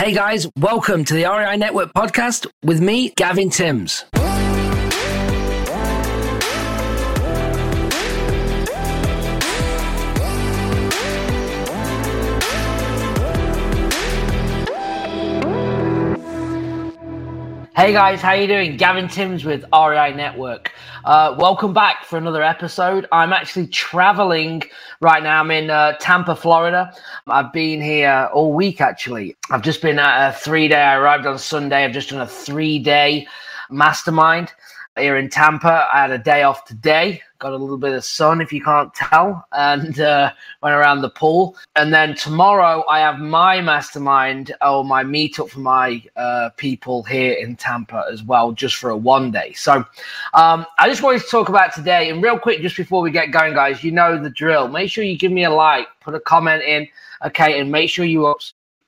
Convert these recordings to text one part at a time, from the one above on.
Hey guys, welcome to the REI Network podcast with me, Gavin Timms. Hey guys, how you doing? Gavin Timms with REI Network. Uh, welcome back for another episode. I'm actually traveling right now. I'm in uh, Tampa, Florida. I've been here all week actually. I've just been at a three day. I arrived on Sunday. I've just done a three day mastermind here in Tampa. I had a day off today, got a little bit of sun if you can't tell, and uh, went around the pool. And then tomorrow I have my mastermind or my meetup for my uh, people here in Tampa as well, just for a one day. So um, I just wanted to talk about today. And real quick, just before we get going, guys, you know the drill. Make sure you give me a like, put a comment in, okay, and make sure you are,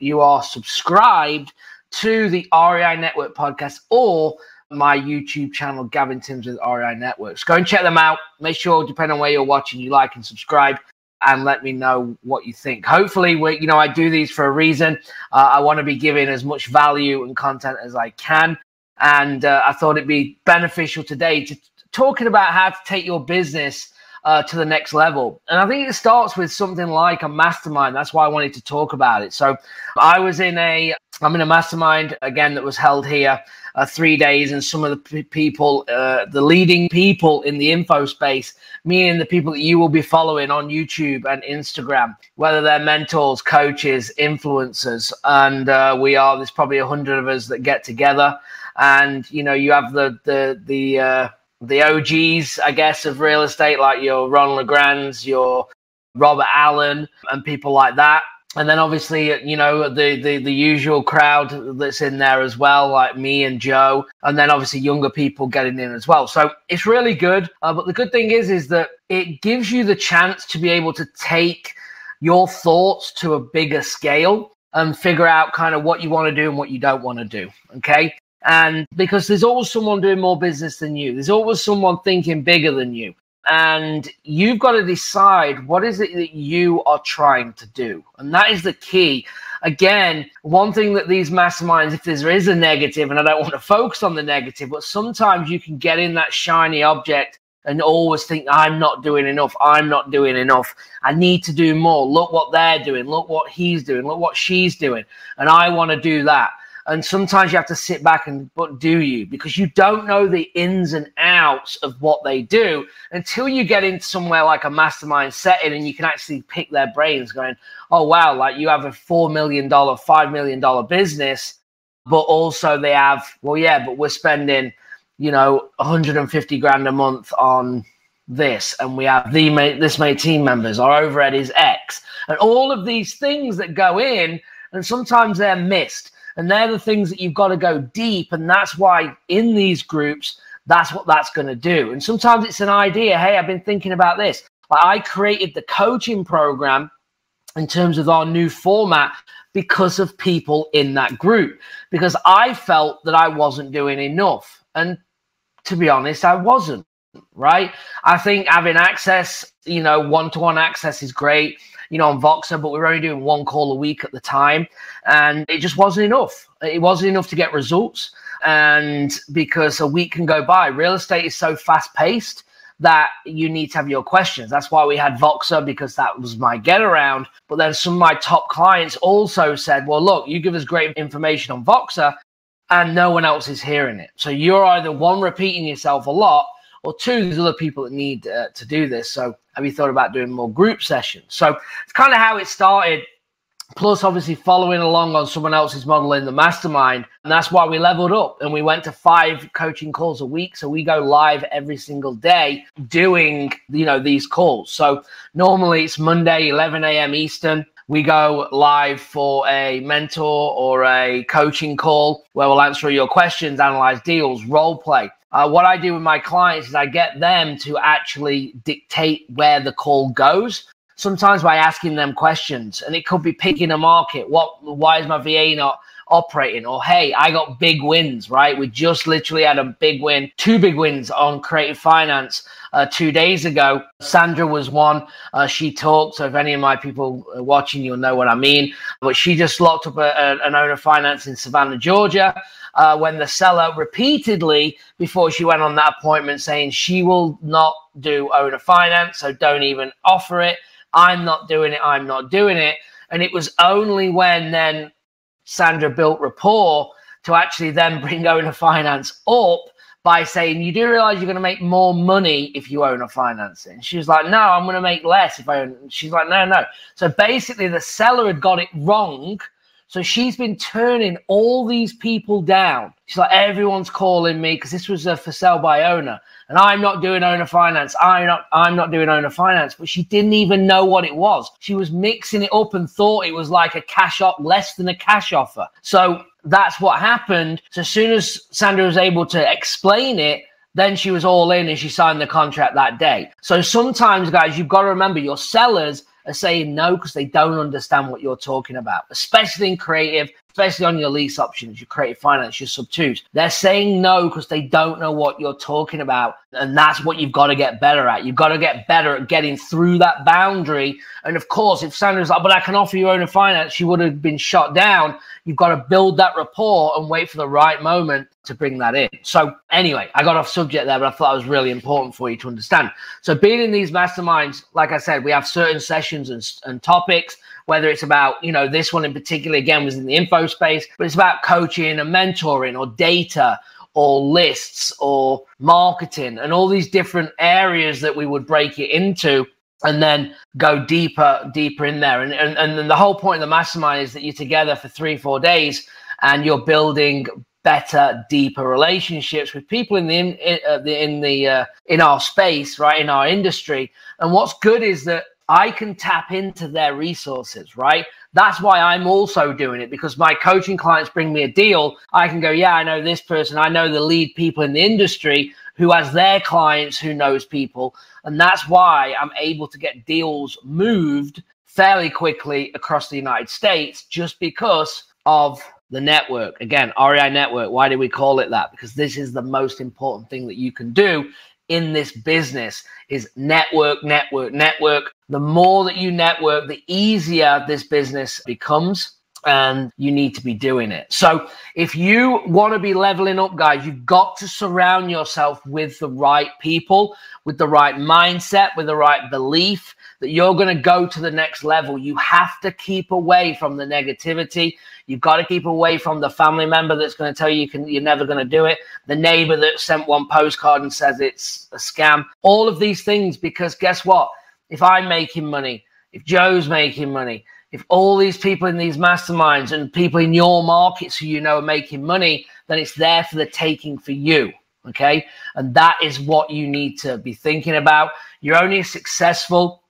you are subscribed to the REI Network podcast or my YouTube channel, Gavin Timms with REI Networks. Go and check them out. Make sure, depending on where you're watching, you like and subscribe and let me know what you think. Hopefully, we, you know, I do these for a reason. Uh, I want to be giving as much value and content as I can. And uh, I thought it'd be beneficial today to talking about how to take your business uh, to the next level. And I think it starts with something like a mastermind. That's why I wanted to talk about it. So I was in a, I'm in a mastermind again that was held here uh, three days, and some of the p- people, uh, the leading people in the info space, meaning the people that you will be following on YouTube and Instagram, whether they're mentors, coaches, influencers, and uh, we are. There's probably a hundred of us that get together, and you know, you have the the the uh, the OGs, I guess, of real estate, like your Ron LeGrand's, your Robert Allen, and people like that. And then obviously you know the, the the usual crowd that's in there as well like me and joe and then obviously younger people getting in as well. So it's really good. Uh, but the good thing is is that it gives you the chance to be able to take your thoughts to a bigger scale and figure out kind of what you want to do and what you don't want to do okay and because there's always someone doing more business than you. There's always someone thinking bigger than you. And you've got to decide what is it that you are trying to do. And that is the key. Again one thing that these masterminds if there is a negative and i don't want to focus on the negative but sometimes you can get in that shiny object and always think i'm not doing enough. I'm not doing enough. I need to do more. Look what they're doing. Look what he's doing. Look what she's doing. And i want to do that and sometimes you have to sit back and but do you? Because you don't know the ins and outs of what they do until you get into somewhere like a mastermind setting and you can actually pick their brains going oh wow like you have a four million dollar five million dollar business but also they have well yeah but we're spending you know 150 grand a month on this and we have the this many team members our overhead is x. And all of these things that go in and sometimes they're missed and they're the things that you've got to go deep. And that's why in these groups, that's what that's going to do. And sometimes it's an idea. Hey, I've been thinking about this. Like I created the coaching program in terms of our new format because of people in that group, because I felt that I wasn't doing enough. And to be honest, I wasn't. Right. I think having access, you know, one to one access is great you know, on Voxer, but we were only doing one call a week at the time. And it just wasn't enough. It wasn't enough to get results. And because a week can go by, real estate is so fast paced that you need to have your questions. That's why we had Voxer because that was my get around. But then some of my top clients also said, well, look, you give us great information on Voxer and no one else is hearing it. So you're either one, repeating yourself a lot, or two, there's other people that need uh, to do this. So have you thought about doing more group sessions? So it's kind of how it started. Plus, obviously, following along on someone else's model in the mastermind. And that's why we leveled up and we went to five coaching calls a week. So we go live every single day doing, you know, these calls. So normally it's Monday, 11 a.m. Eastern we go live for a mentor or a coaching call where we'll answer your questions, analyze deals, role play. Uh, what I do with my clients is I get them to actually dictate where the call goes. sometimes by asking them questions. And it could be picking a market. What why is my VA not operating or hey i got big wins right we just literally had a big win two big wins on creative finance uh, two days ago sandra was one uh, she talked so if any of my people watching you'll know what i mean but she just locked up a, a, an owner finance in savannah georgia uh, when the seller repeatedly before she went on that appointment saying she will not do owner finance so don't even offer it i'm not doing it i'm not doing it and it was only when then Sandra built rapport to actually then bring owner finance up by saying, You do realize you're going to make more money if you own a financing. She was like, No, I'm going to make less if I own. She's like, No, no. So basically, the seller had got it wrong. So she's been turning all these people down. She's like, everyone's calling me because this was a for sale by owner, and I'm not doing owner finance. I'm not. I'm not doing owner finance. But she didn't even know what it was. She was mixing it up and thought it was like a cash up, less than a cash offer. So that's what happened. So as soon as Sandra was able to explain it, then she was all in and she signed the contract that day. So sometimes, guys, you've got to remember your sellers are saying no because they don't understand what you're talking about, especially in creative, especially on your lease options, your creative finance, your sub twos. They're saying no because they don't know what you're talking about. And that's what you've got to get better at. You've got to get better at getting through that boundary. And of course, if Sandra's like, but I can offer you owner finance, she would have been shot down. You've got to build that rapport and wait for the right moment to bring that in. So anyway, I got off subject there, but I thought it was really important for you to understand. So being in these masterminds, like I said, we have certain sessions and, and topics whether it's about, you know, this one in particular, again, was in the info space, but it's about coaching and mentoring or data or lists or marketing and all these different areas that we would break it into and then go deeper, deeper in there. And, and, and then the whole point of the mastermind is that you're together for three, four days and you're building better, deeper relationships with people in the in, in, uh, the, in the uh, in our space, right in our industry. And what's good is that I can tap into their resources, right? That's why I'm also doing it because my coaching clients bring me a deal. I can go, yeah, I know this person. I know the lead people in the industry who has their clients who knows people. And that's why I'm able to get deals moved fairly quickly across the United States just because of the network. Again, REI network. Why do we call it that? Because this is the most important thing that you can do in this business is network, network, network. The more that you network, the easier this business becomes and you need to be doing it. So if you want to be leveling up, guys, you've got to surround yourself with the right people, with the right mindset, with the right belief that you're going to go to the next level. You have to keep away from the negativity. You've got to keep away from the family member that's going to tell you, you can, you're never going to do it. The neighbor that sent one postcard and says it's a scam. All of these things, because guess what? If I'm making money, if Joe's making money, if all these people in these masterminds and people in your markets who you know are making money, then it's there for the taking for you. Okay. And that is what you need to be thinking about. You're only successful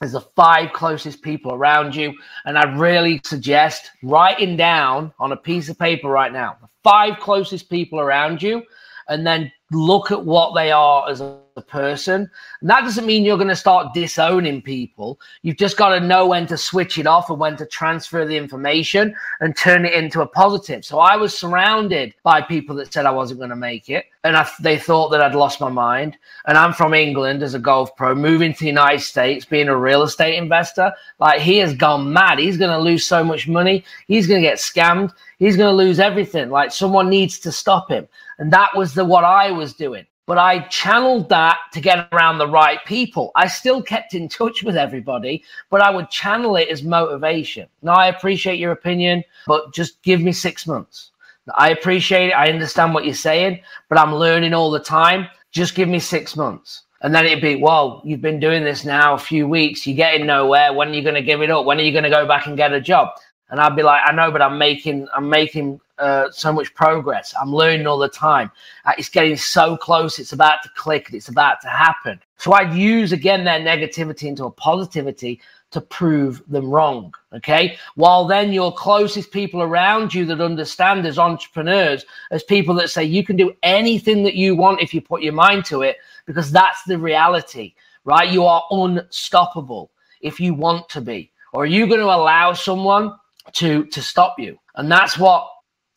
as the five closest people around you. And I really suggest writing down on a piece of paper right now the five closest people around you and then look at what they are as a person. And that doesn't mean you're going to start disowning people. You've just got to know when to switch it off and when to transfer the information and turn it into a positive. So I was surrounded by people that said I wasn't going to make it. And I, they thought that I'd lost my mind. And I'm from England as a golf pro, moving to the United States, being a real estate investor. Like he has gone mad. He's going to lose so much money. He's going to get scammed. He's going to lose everything. Like someone needs to stop him. And that was the what I was doing but I channeled that to get around the right people. I still kept in touch with everybody, but I would channel it as motivation. Now, I appreciate your opinion, but just give me six months. I appreciate it. I understand what you're saying, but I'm learning all the time. Just give me six months. And then it'd be, well, you've been doing this now a few weeks. You're getting nowhere. When are you going to give it up? When are you going to go back and get a job? And I'd be like, I know, but I'm making, I'm making uh, so much progress. I'm learning all the time. Uh, it's getting so close. It's about to click. It's about to happen. So I'd use again their negativity into a positivity to prove them wrong. Okay. While then your closest people around you that understand as entrepreneurs, as people that say you can do anything that you want if you put your mind to it, because that's the reality, right? You are unstoppable. if you want to be? Or are you going to allow someone to to stop you? And that's what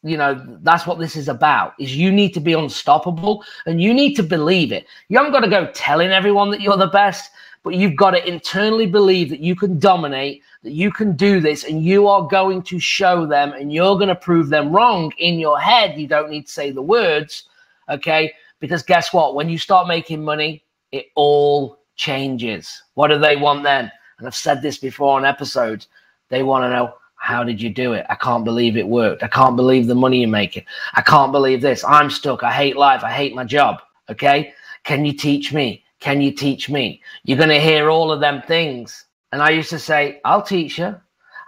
you know that's what this is about is you need to be unstoppable and you need to believe it. You haven't got to go telling everyone that you're the best but you've got to internally believe that you can dominate that you can do this and you are going to show them and you're going to prove them wrong in your head. You don't need to say the words okay? Because guess what? When you start making money it all changes. What do they want then? And i've said this before on episodes. They want to know how did you do it? I can't believe it worked. I can't believe the money you're making. I can't believe this. I'm stuck. I hate life. I hate my job. Okay. Can you teach me? Can you teach me? You're going to hear all of them things. And I used to say, I'll teach you.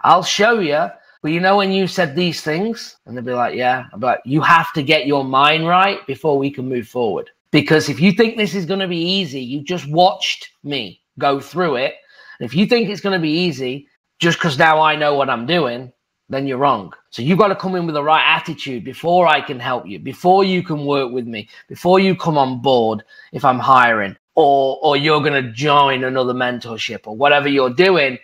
I'll show you. But you know, when you said these things, and they'd be like, Yeah, like, you have to get your mind right before we can move forward. Because if you think this is going to be easy, you just watched me go through it. And if you think it's going to be easy, just because now I know what I'm doing, then you're wrong. So you've got to come in with the right attitude before I can help you, before you can work with me, before you come on board if I'm hiring, or or you're going to join another mentorship or whatever you're doing.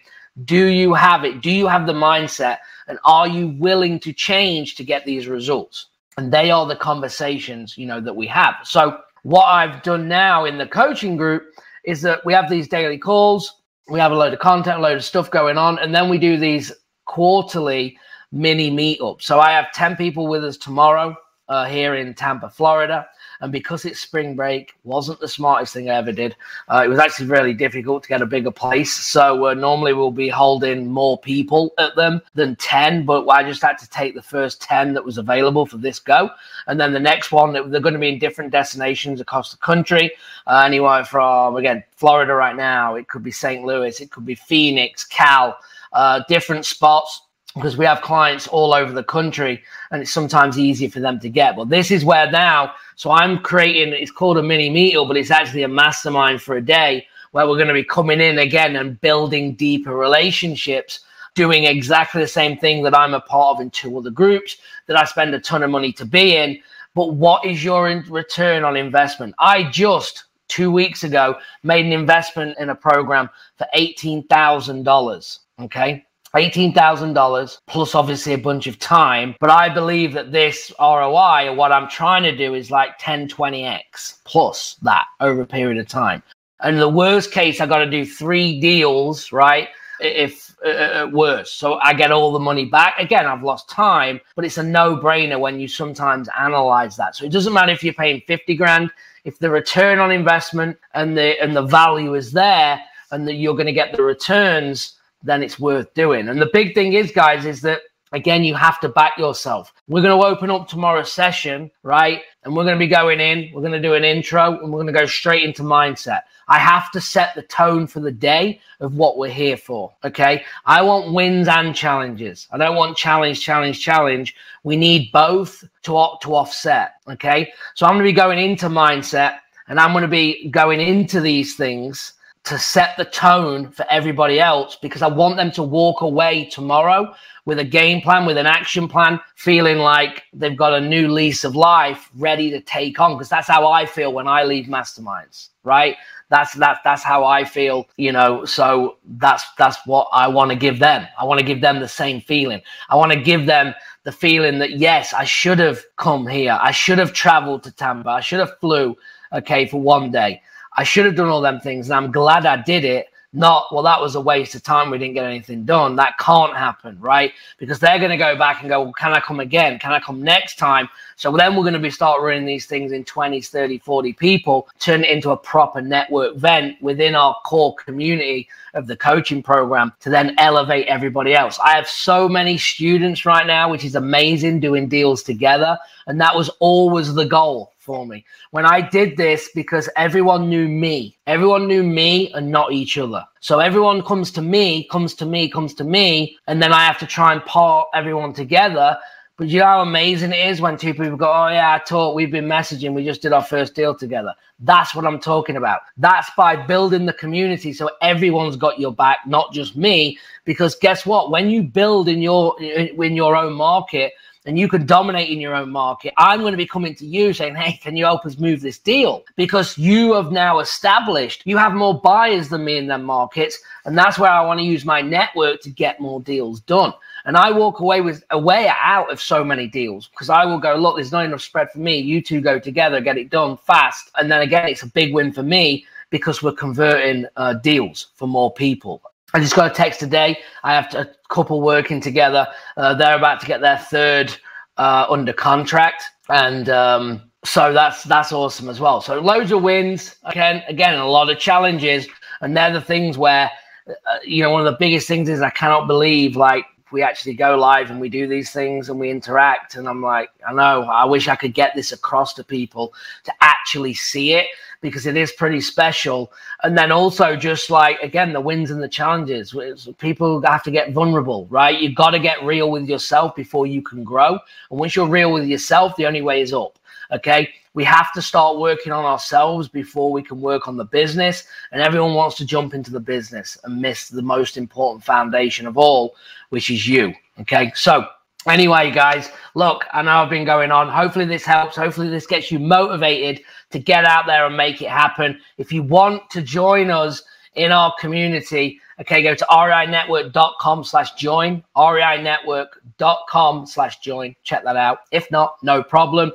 Do you have it? Do you have the mindset? And are you willing to change to get these results? And they are the conversations, you know, that we have. So what I've done now in the coaching group is that we have these daily calls we have a load of content, a load of stuff going on, and then we do these quarterly mini meetups. So I have 10 people with us tomorrow uh, here in Tampa, Florida. And because it's spring break, wasn't the smartest thing I ever did. Uh, it was actually really difficult to get a bigger place. So uh, normally we'll be holding more people at them than 10, but I just had to take the first 10 that was available for this go. And then the next one, they're going to be in different destinations across the country. Uh, anywhere from, again, Florida right now, it could be St. Louis, it could be Phoenix, Cal, uh, different spots because we have clients all over the country and it's sometimes easier for them to get. But this is where now, so I'm creating, it's called a mini meetup, but it's actually a mastermind for a day where we're going to be coming in again and building deeper relationships, doing exactly the same thing that I'm a part of in two other groups that I spend a ton of money to be in. But what is your return on investment? I just two weeks ago made an investment in a program for $18,000. Okay. $18,000 plus obviously a bunch of time. But I believe that this ROI or what I'm trying to do is like 10, 20x plus that over a period of time. And the worst case, I got to do three deals, right? If uh, uh, worse. So I get all the money back. Again, I've lost time, but it's a no brainer when you sometimes analyze that. So it doesn't matter if you're paying 50 grand, if the return on investment and the, and the value is there and that you're going to get the returns then it's worth doing. And the big thing is, guys, is that again, you have to back yourself. We're going to open up tomorrow's session, right? And we're going to be going in, we're going to do an intro, and we're going to go straight into mindset. I have to set the tone for the day of what we're here for. Okay. I want wins and challenges. I don't want challenge, challenge, challenge. We need both to, to offset. Okay. So I'm going to be going into mindset and I'm going to be going into these things to set the tone for everybody else because I want them to walk away tomorrow with a game plan, with an action plan, feeling like they've got a new lease of life ready to take on. Because that's how I feel when I leave masterminds, right? That's that's that's how I feel, you know. So that's that's what I want to give them. I want to give them the same feeling. I want to give them the feeling that yes, I should have come here. I should have traveled to Tampa. I should have flew, okay, for one day. I should have done all them things, and I'm glad I did it. Not, well, that was a waste of time. We didn't get anything done. That can't happen, right? Because they're going to go back and go, well, can I come again? Can I come next time? So then we're going to be start running these things in 20s, 30, 40 people, turn it into a proper network vent within our core community of the coaching program to then elevate everybody else. I have so many students right now, which is amazing doing deals together. And that was always the goal for me. When I did this, because everyone knew me, everyone knew me and not each other. So everyone comes to me, comes to me, comes to me, and then I have to try and part everyone together. But you know how amazing it is when two people go, Oh, yeah, I taught, we've been messaging, we just did our first deal together. That's what I'm talking about. That's by building the community so everyone's got your back, not just me. Because guess what? When you build in your in your own market, and you can dominate in your own market, I'm going to be coming to you saying, Hey, can you help us move this deal? Because you have now established you have more buyers than me in them markets. And that's where I want to use my network to get more deals done. And I walk away with a way out of so many deals because I will go, look, there's not enough spread for me. You two go together, get it done fast. And then again, it's a big win for me because we're converting uh, deals for more people. I just got a text today. I have a couple working together. Uh, they're about to get their third uh, under contract, and um, so that's that's awesome as well. So loads of wins. Again, again, a lot of challenges, and they're the things where uh, you know one of the biggest things is I cannot believe like we actually go live and we do these things and we interact. And I'm like, I know, I wish I could get this across to people to actually see it because it is pretty special. And then also just like again the wins and the challenges. People have to get vulnerable, right? You've got to get real with yourself before you can grow. And once you're real with yourself, the only way is up. Okay. We have to start working on ourselves before we can work on the business. And everyone wants to jump into the business and miss the most important foundation of all, which is you. Okay. So Anyway, guys, look, I know I've been going on. Hopefully, this helps. Hopefully, this gets you motivated to get out there and make it happen. If you want to join us in our community, okay, go to reinetwork.com slash join, reinetwork.com slash join. Check that out. If not, no problem.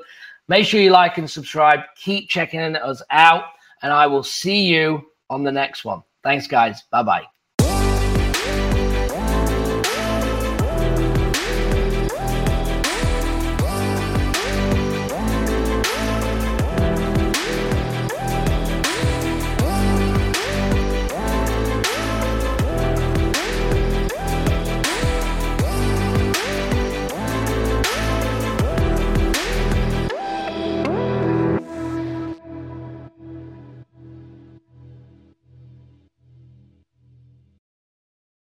Make sure you like and subscribe. Keep checking us out, and I will see you on the next one. Thanks, guys. Bye bye.